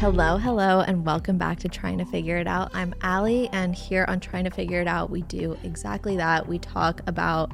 Hello, hello, and welcome back to Trying to Figure It Out. I'm Ally, and here on Trying to Figure It Out, we do exactly that. We talk about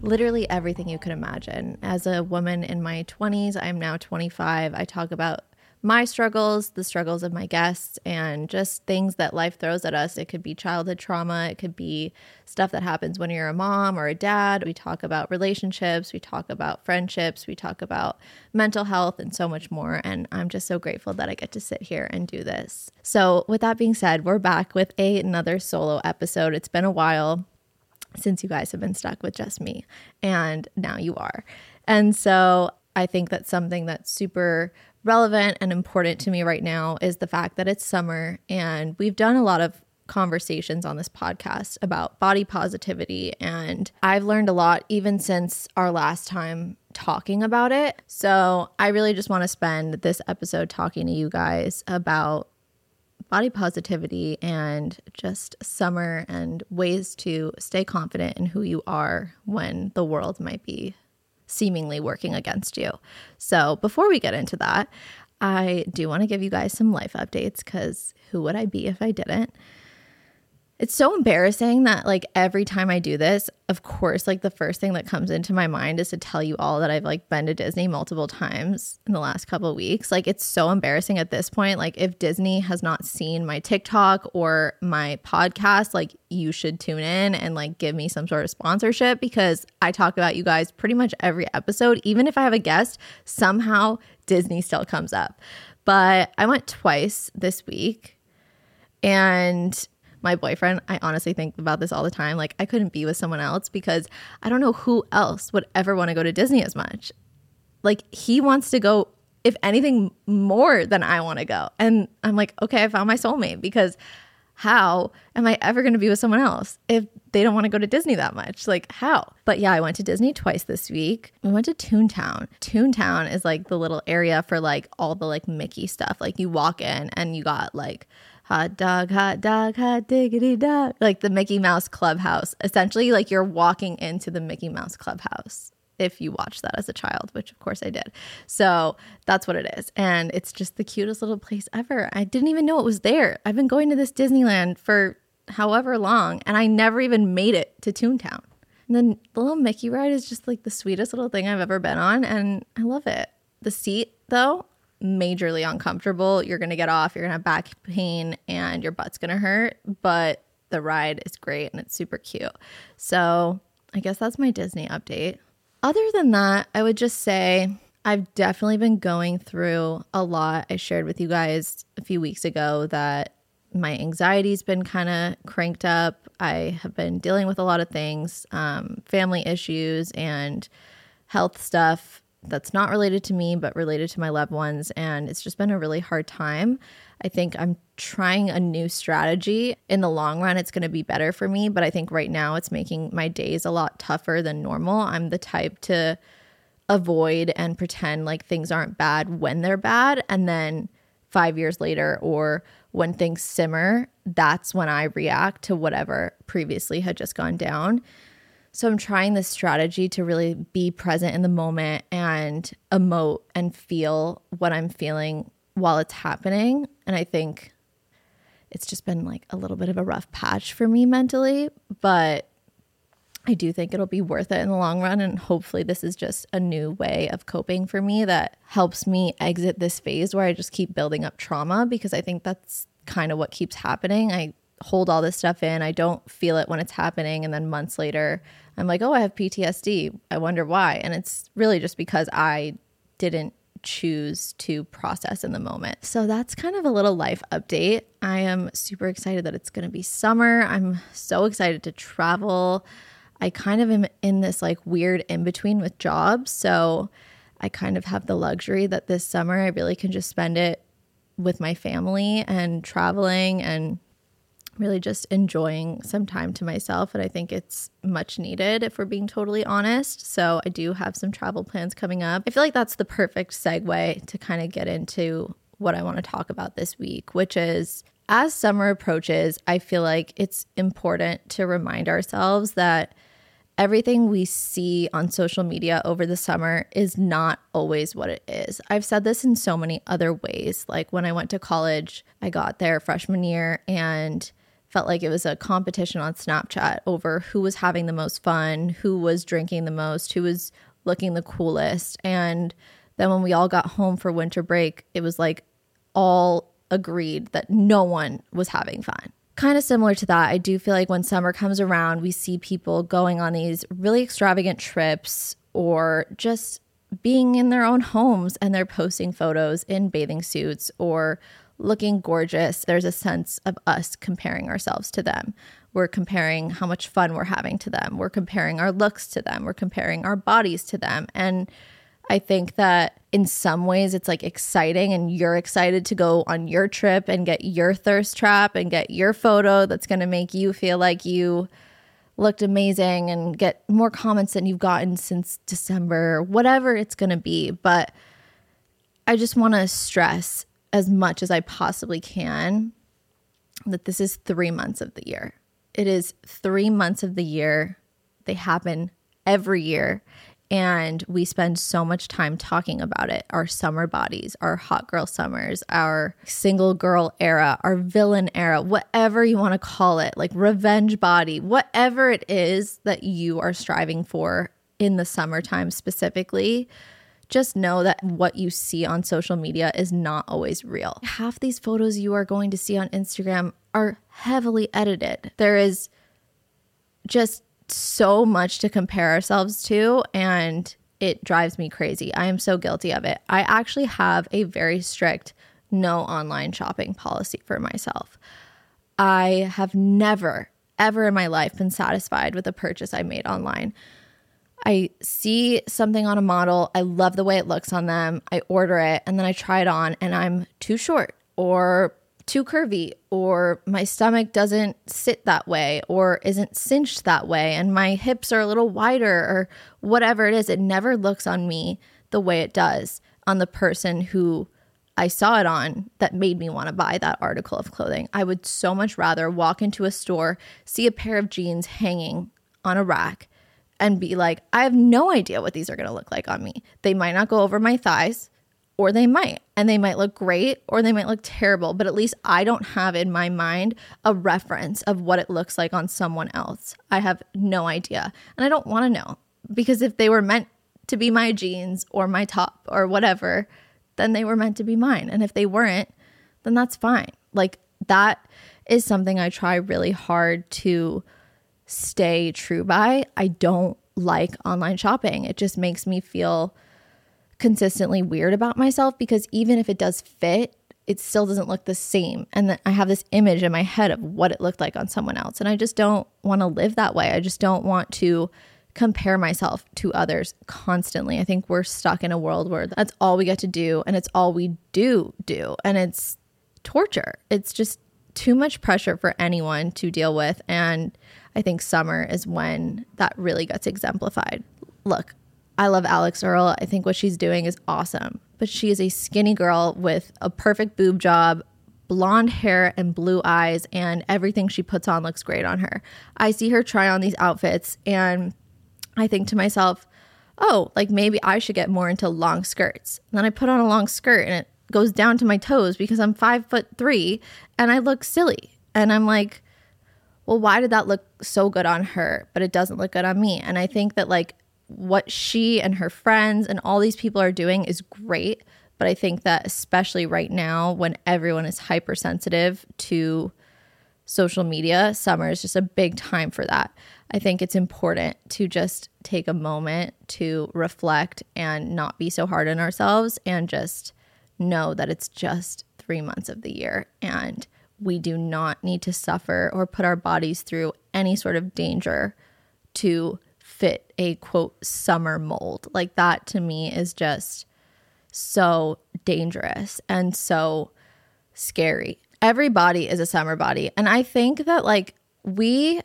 literally everything you could imagine. As a woman in my 20s, I'm now 25. I talk about my struggles, the struggles of my guests, and just things that life throws at us. It could be childhood trauma, it could be stuff that happens when you're a mom or a dad. We talk about relationships, we talk about friendships, we talk about mental health, and so much more. And I'm just so grateful that I get to sit here and do this. So, with that being said, we're back with a, another solo episode. It's been a while since you guys have been stuck with just me, and now you are. And so, I think that's something that's super relevant and important to me right now is the fact that it's summer and we've done a lot of conversations on this podcast about body positivity and I've learned a lot even since our last time talking about it. So, I really just want to spend this episode talking to you guys about body positivity and just summer and ways to stay confident in who you are when the world might be seemingly working against you. So, before we get into that, I do want to give you guys some life updates because who would I be if I didn't? It's so embarrassing that, like, every time I do this, of course, like, the first thing that comes into my mind is to tell you all that I've, like, been to Disney multiple times in the last couple weeks. Like, it's so embarrassing at this point. Like, if Disney has not seen my TikTok or my podcast, like, you should tune in and, like, give me some sort of sponsorship because I talk about you guys pretty much every episode. Even if I have a guest, somehow Disney still comes up. But I went twice this week and my boyfriend, I honestly think about this all the time. Like, I couldn't be with someone else because I don't know who else would ever want to go to Disney as much. Like, he wants to go, if anything, more than I want to go. And I'm like, okay, I found my soulmate because how am I ever going to be with someone else if they don't want to go to Disney that much? Like, how? But yeah, I went to Disney twice this week. We went to Toontown. Toontown is like the little area for like all the like Mickey stuff. Like, you walk in and you got like, hot dog, hot dog, hot diggity dog, like the Mickey Mouse Clubhouse. Essentially, like you're walking into the Mickey Mouse Clubhouse if you watched that as a child, which of course I did. So that's what it is. And it's just the cutest little place ever. I didn't even know it was there. I've been going to this Disneyland for however long, and I never even made it to Toontown. And then the little Mickey ride is just like the sweetest little thing I've ever been on, and I love it. The seat, though, majorly uncomfortable. You're going to get off, you're going to have back pain, and your butt's going to hurt. But the ride is great and it's super cute. So I guess that's my Disney update. Other than that, I would just say I've definitely been going through a lot. I shared with you guys a few weeks ago that my anxiety's been kind of cranked up. I have been dealing with a lot of things, um, family issues and health stuff that's not related to me, but related to my loved ones. And it's just been a really hard time. I think I'm trying a new strategy. In the long run, it's going to be better for me. But I think right now it's making my days a lot tougher than normal. I'm the type to avoid and pretend like things aren't bad when they're bad. And then five years later, or when things simmer, that's when I react to whatever previously had just gone down. So I'm trying this strategy to really be present in the moment and emote and feel what I'm feeling while it's happening. And I think it's just been like a little bit of a rough patch for me mentally, but I do think it'll be worth it in the long run. And hopefully, this is just a new way of coping for me that helps me exit this phase where I just keep building up trauma because I think that's kind of what keeps happening. I hold all this stuff in, I don't feel it when it's happening. And then months later, I'm like, oh, I have PTSD. I wonder why. And it's really just because I didn't choose to process in the moment. So that's kind of a little life update. I am super excited that it's going to be summer. I'm so excited to travel. I kind of am in this like weird in between with jobs. So I kind of have the luxury that this summer I really can just spend it with my family and traveling and really just enjoying some time to myself. And I think it's much needed if we're being totally honest. So I do have some travel plans coming up. I feel like that's the perfect segue to kind of get into what I want to talk about this week, which is as summer approaches, I feel like it's important to remind ourselves that everything we see on social media over the summer is not always what it is. I've said this in so many other ways. Like when I went to college, I got there freshman year and felt like it was a competition on Snapchat over who was having the most fun, who was drinking the most, who was looking the coolest. And then when we all got home for winter break, it was like all agreed that no one was having fun kind of similar to that, I do feel like when summer comes around, we see people going on these really extravagant trips or just being in their own homes and they're posting photos in bathing suits or looking gorgeous. There's a sense of us comparing ourselves to them. We're comparing how much fun we're having to them. We're comparing our looks to them. We're comparing our bodies to them. And I think that in some ways it's like exciting and you're excited to go on your trip and get your thirst trap and get your photo that's going to make you feel like you looked amazing and get more comments than you've gotten since December, whatever it's going to be. But I just want to stress as much as I possibly can that this is three months of the year. It is three months of the year. They happen every year. And we spend so much time talking about it our summer bodies, our hot girl summers, our single girl era, our villain era, whatever you want to call it, like revenge body, whatever it is that you are striving for in the summertime specifically. Just know that what you see on social media is not always real. Half these photos you are going to see on Instagram are heavily edited. There is just so much to compare ourselves to and it drives me crazy. I am so guilty of it. I actually have a very strict no online shopping policy for myself. I have never, ever in my life been satisfied with a purchase I made online. I see something on a model, I love the way it looks on them, I order it, and then I try it on, and I'm too short or too curvy or my stomach doesn't sit that way or isn't cinched that way and my hips are a little wider or whatever it is. It never looks on me the way it does on the person who I saw it on that made me want to buy that article of clothing. I would so much rather walk into a store, see a pair of jeans hanging on a rack and be like, I have no idea what these are going to look like on me. They might not go over my thighs or they might and they might look great or they might look terrible but at least i don't have in my mind a reference of what it looks like on someone else i have no idea and i don't want to know because if they were meant to be my jeans or my top or whatever then they were meant to be mine and if they weren't then that's fine like that is something i try really hard to stay true by i don't like online shopping it just makes me feel consistently weird about myself because even if it does fit, it still doesn't look the same. And then I have this image in my head of what it looked like on someone else. And I just don't want to live that way. I just don't want to compare myself to others constantly. I think we're stuck in a world where that's all we get to do and it's all we do do. And it's torture. It's just too much pressure for anyone to deal with. And I think summer is when that really gets exemplified. Look, I love Alix Earle. I think what she's doing is awesome. But she is a skinny girl with a perfect boob job, blonde hair, and blue eyes, and everything she puts on looks great on her. I see her try on these outfits, and I think to myself, oh, like maybe I should get more into long skirts. And then I put on a long skirt, and it goes down to my toes because I'm five foot three and I look silly. And I'm like, well, why did that look so good on her, but it doesn't look good on me? And I think that like what she and her friends and all these people are doing is great. But I think that especially right now, when everyone is hypersensitive to social media, summer is just a big time for that. I think it's important to just take a moment to reflect and not be so hard on ourselves and just know that it's just three months of the year and we do not need to suffer or put our bodies through any sort of danger to fit a quote summer mold. Like that to me is just so dangerous and so scary. Every body is a summer body. And I think that like we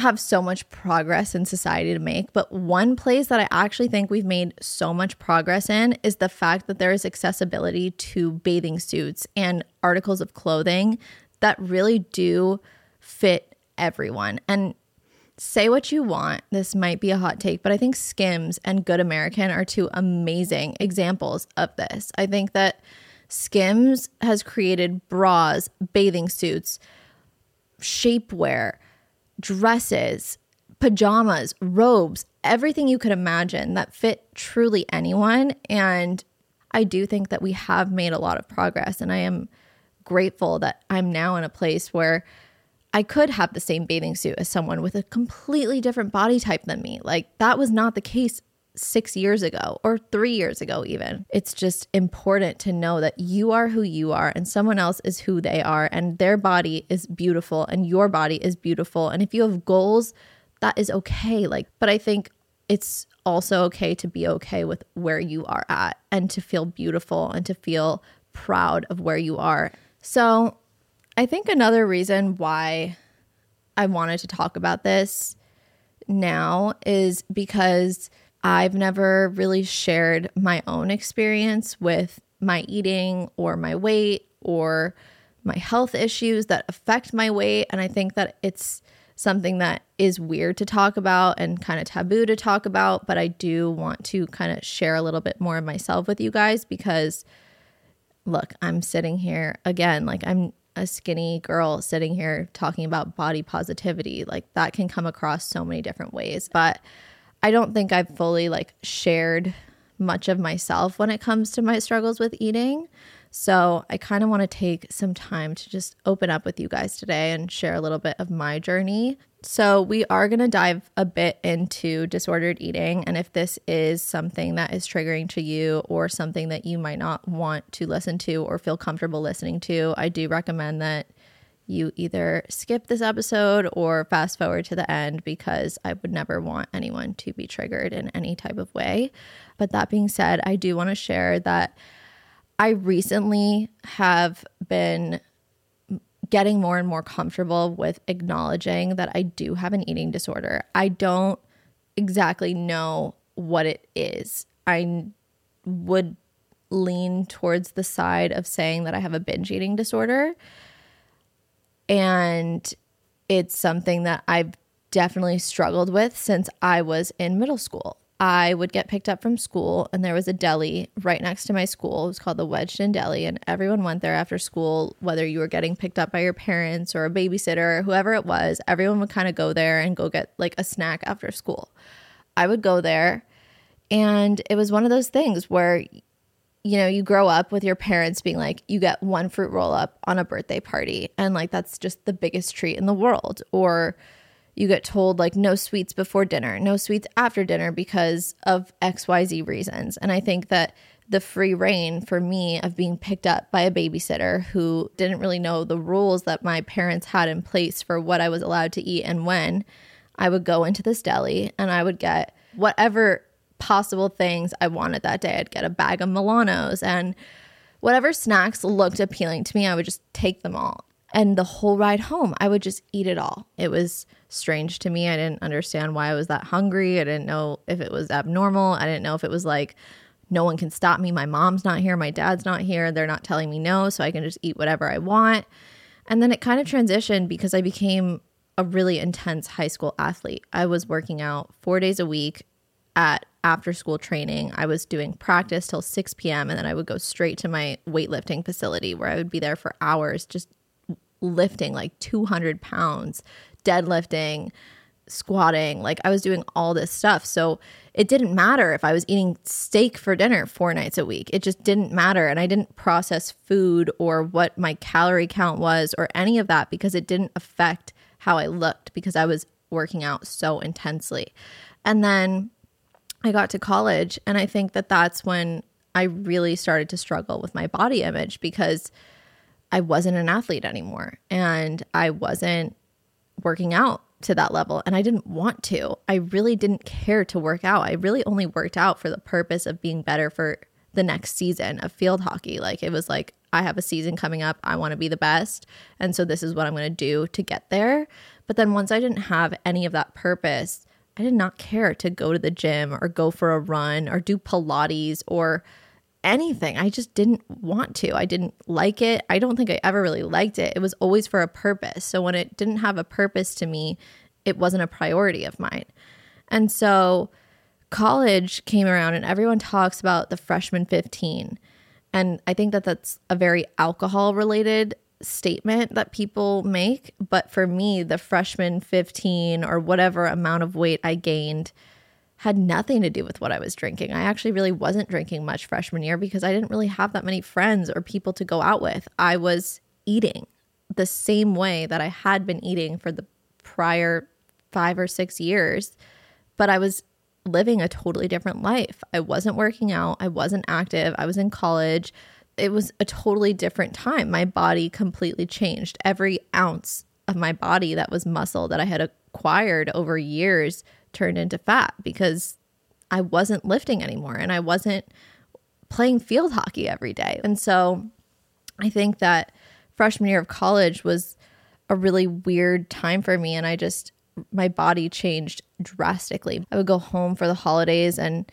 have so much progress in society to make, but one place that I actually think we've made so much progress in is the fact that there is accessibility to bathing suits and articles of clothing that really do fit everyone. And say what you want. This might be a hot take, but I think Skims and Good American are two amazing examples of this. I think that Skims has created bras, bathing suits, shapewear, dresses, pajamas, robes, everything you could imagine that fit truly anyone. And I do think that we have made a lot of progress. And I am grateful that I'm now in a place where I could have the same bathing suit as someone with a completely different body type than me. Like that was not the case six years ago or three years ago, even. It's just important to know that you are who you are and someone else is who they are, and their body is beautiful and your body is beautiful. And if you have goals, that is okay. Like, but I think it's also okay to be okay with where you are at and to feel beautiful and to feel proud of where you are. So, I think another reason why I wanted to talk about this now is because I've never really shared my own experience with my eating or my weight or my health issues that affect my weight. And I think that it's something that is weird to talk about and kind of taboo to talk about. But I do want to kind of share a little bit more of myself with you guys because, look, I'm sitting here again, like I'm a skinny girl sitting here talking about body positivity. Like that can come across so many different ways. But I don't think I've fully like shared much of myself when it comes to my struggles with eating. So I kind of want to take some time to just open up with you guys today and share a little bit of my journey. So we are going to dive a bit into disordered eating. And if this is something that is triggering to you or something that you might not want to listen to or feel comfortable listening to, I do recommend that you either skip this episode or fast forward to the end because I would never want anyone to be triggered in any type of way. But that being said, I do want to share that I recently have been getting more and more comfortable with acknowledging that I do have an eating disorder. I don't exactly know what it is. I would lean towards the side of saying that I have a binge eating disorder and it's something that I've definitely struggled with since I was in middle school. I would get picked up from school, and there was a deli right next to my school. It was called the Wedged Deli, and everyone went there after school, whether you were getting picked up by your parents or a babysitter, or whoever it was. Everyone would kind of go there and go get like a snack after school. I would go there, and it was one of those things where you know, you grow up with your parents being like, you get one fruit roll up on a birthday party, and like that's just the biggest treat in the world. Or you get told like no sweets before dinner, no sweets after dinner because of XYZ reasons. And I think that the free reign for me of being picked up by a babysitter who didn't really know the rules that my parents had in place for what I was allowed to eat and when, I would go into this deli and I would get whatever possible things I wanted that day. I'd get a bag of Milanos and whatever snacks looked appealing to me, I would just take them all. And the whole ride home, I would just eat it all. It was strange to me. I didn't understand why I was that hungry. I didn't know if it was abnormal. I didn't know if it was like, no one can stop me. My mom's not here. My dad's not here. They're not telling me no. So I can just eat whatever I want. And then it kind of transitioned because I became a really intense high school athlete. I was working out four days a week at after school training. I was doing practice till 6 p.m. and then I would go straight to my weightlifting facility where I would be there for hours just lifting like 200 pounds, deadlifting, squatting. Like I was doing all this stuff. So it didn't matter if I was eating steak for dinner four nights a week. It just didn't matter. And I didn't process food or what my calorie count was or any of that because it didn't affect how I looked because I was working out so intensely. And then I got to college. And I think that that's when I really started to struggle with my body image because I wasn't an athlete anymore and I wasn't working out to that level and I didn't want to. I really didn't care to work out. I really only worked out for the purpose of being better for the next season of field hockey. Like it was like, I have a season coming up. I want to be the best. And so this is what I'm going to do to get there. But then once I didn't have any of that purpose, I did not care to go to the gym or go for a run or do Pilates or anything. I just didn't want to. I didn't like it. I don't think I ever really liked it. It was always for a purpose. So when it didn't have a purpose to me, it wasn't a priority of mine. And so college came around and everyone talks about the freshman 15. And I think that that's a very alcohol related statement that people make. But for me, the freshman 15 or whatever amount of weight I gained had nothing to do with what I was drinking. I actually really wasn't drinking much freshman year because I didn't really have that many friends or people to go out with. I was eating the same way that I had been eating for the prior five or six years, but I was living a totally different life. I wasn't working out, I wasn't active, I was in college. It was a totally different time. My body completely changed. Every ounce of my body that was muscle that I had acquired over years turned into fat because I wasn't lifting anymore and I wasn't playing field hockey every day. And so I think that freshman year of college was a really weird time for me and I just my body changed drastically. I would go home for the holidays and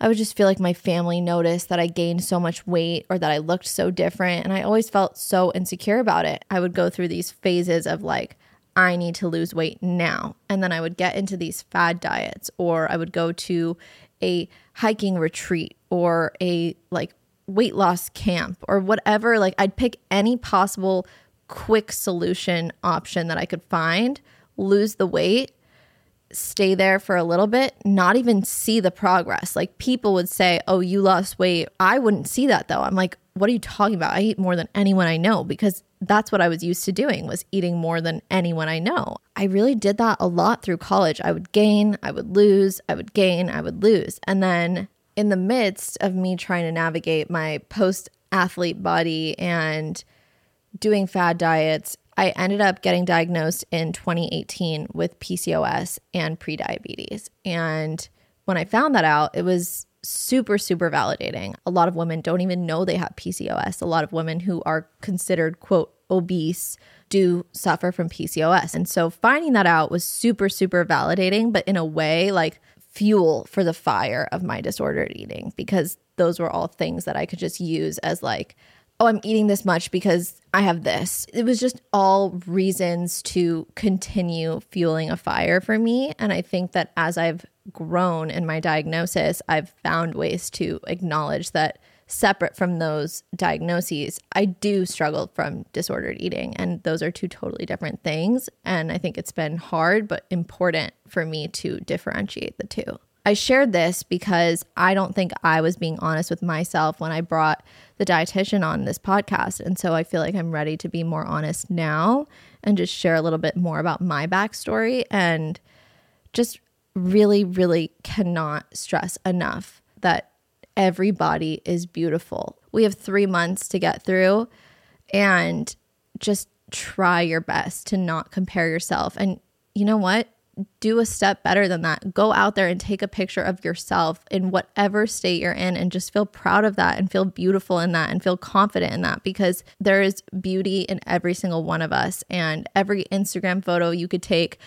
I would just feel like my family noticed that I gained so much weight or that I looked so different and I always felt so insecure about it. I would go through these phases of like I need to lose weight now. And then I would get into these fad diets, or I would go to a hiking retreat or a like weight loss camp or whatever. Like I'd pick any possible quick solution option that I could find, lose the weight, stay there for a little bit, not even see the progress. Like people would say, Oh, you lost weight. I wouldn't see that though. I'm like, What are you talking about? I eat more than anyone I know because that's what I was used to doing was eating more than anyone I know. I really did that a lot through college. I would gain, I would lose, I would gain, I would lose. And then in the midst of me trying to navigate my post athlete body and doing fad diets, I ended up getting diagnosed in 2018 with PCOS and prediabetes. And when I found that out, it was super, super validating. A lot of women don't even know they have PCOS. A lot of women who are considered, quote, obese do suffer from PCOS. And so finding that out was super, super validating, but in a way, like fuel for the fire of my disordered eating, because those were all things that I could just use as like, oh, I'm eating this much because I have this. It was just all reasons to continue fueling a fire for me. And I think that as I've grown in my diagnosis, I've found ways to acknowledge that separate from those diagnoses, I do struggle from disordered eating. And those are two totally different things. And I think it's been hard, but important for me to differentiate the two. I shared this because I don't think I was being honest with myself when I brought the dietitian on this podcast. And so I feel like I'm ready to be more honest now and just share a little bit more about my backstory and just really, really cannot stress enough that everybody is beautiful. We have three months to get through and just try your best to not compare yourself. And you know what? Do a step better than that. Go out there and take a picture of yourself in whatever state you're in and just feel proud of that and feel beautiful in that and feel confident in that because there is beauty in every single one of us. And every Instagram photo you could take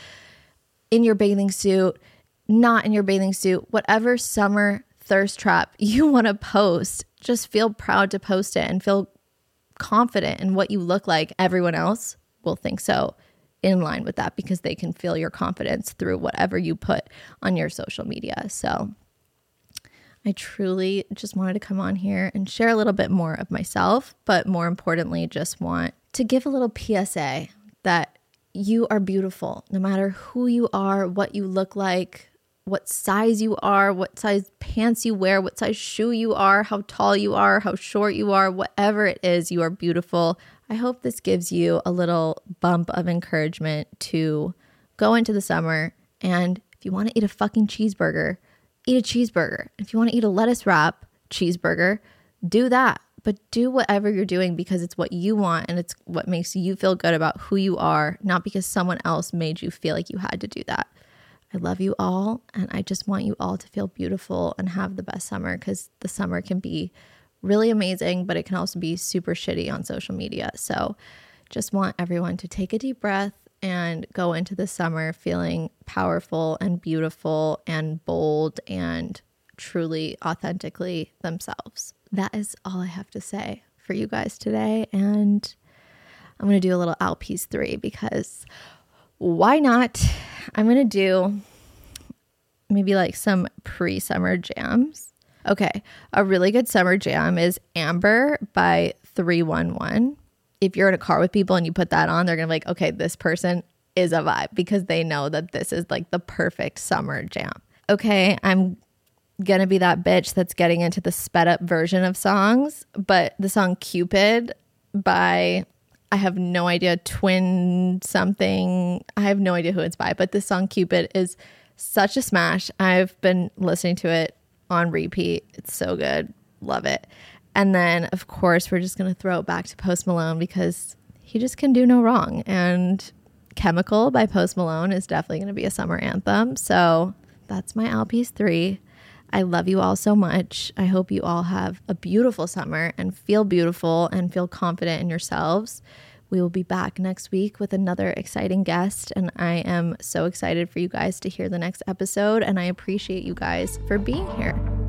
in your bathing suit not in your bathing suit, whatever summer thirst trap you want to post, just feel proud to post it and feel confident in what you look like. Everyone else will think so in line with that because they can feel your confidence through whatever you put on your social media. So I truly just wanted to come on here and share a little bit more of myself, but more importantly, just want to give a little PSA that you are beautiful no matter who you are, what you look like, what size you are, what size pants you wear, what size shoe you are, how tall you are, how short you are, whatever it is, you are beautiful. I hope this gives you a little bump of encouragement to go into the summer and if you want to eat a fucking cheeseburger, eat a cheeseburger. If you want to eat a lettuce wrap cheeseburger, do that. But do whatever you're doing because it's what you want and it's what makes you feel good about who you are, not because someone else made you feel like you had to do that. I love you all. And I just want you all to feel beautiful and have the best summer because the summer can be really amazing, but it can also be super shitty on social media. So just want everyone to take a deep breath and go into the summer feeling powerful and beautiful and bold and truly authentically themselves. That is all I have to say for you guys today. And I'm going to do a little Al P's three because why not? I'm going to do maybe like some pre summer jams. Okay. A really good summer jam is Amber by 311. If you're in a car with people and you put that on, they're going to be like, okay, this person is a vibe because they know that this is like the perfect summer jam. Okay. I'm going to be that bitch that's getting into the sped up version of songs, but the song Cupid by I have no idea, twin something. I have no idea who it's by, but this song Cupid is such a smash. I've been listening to it on repeat. It's so good. Love it. And then, of course, we're just going to throw it back to Post Malone because he just can do no wrong. And Chemical by Post Malone is definitely going to be a summer anthem. So that's my Al P's 3. I love you all so much. I hope you all have a beautiful summer and feel beautiful and feel confident in yourselves. We will be back next week with another exciting guest, and I am so excited for you guys to hear the next episode. And I appreciate you guys for being here.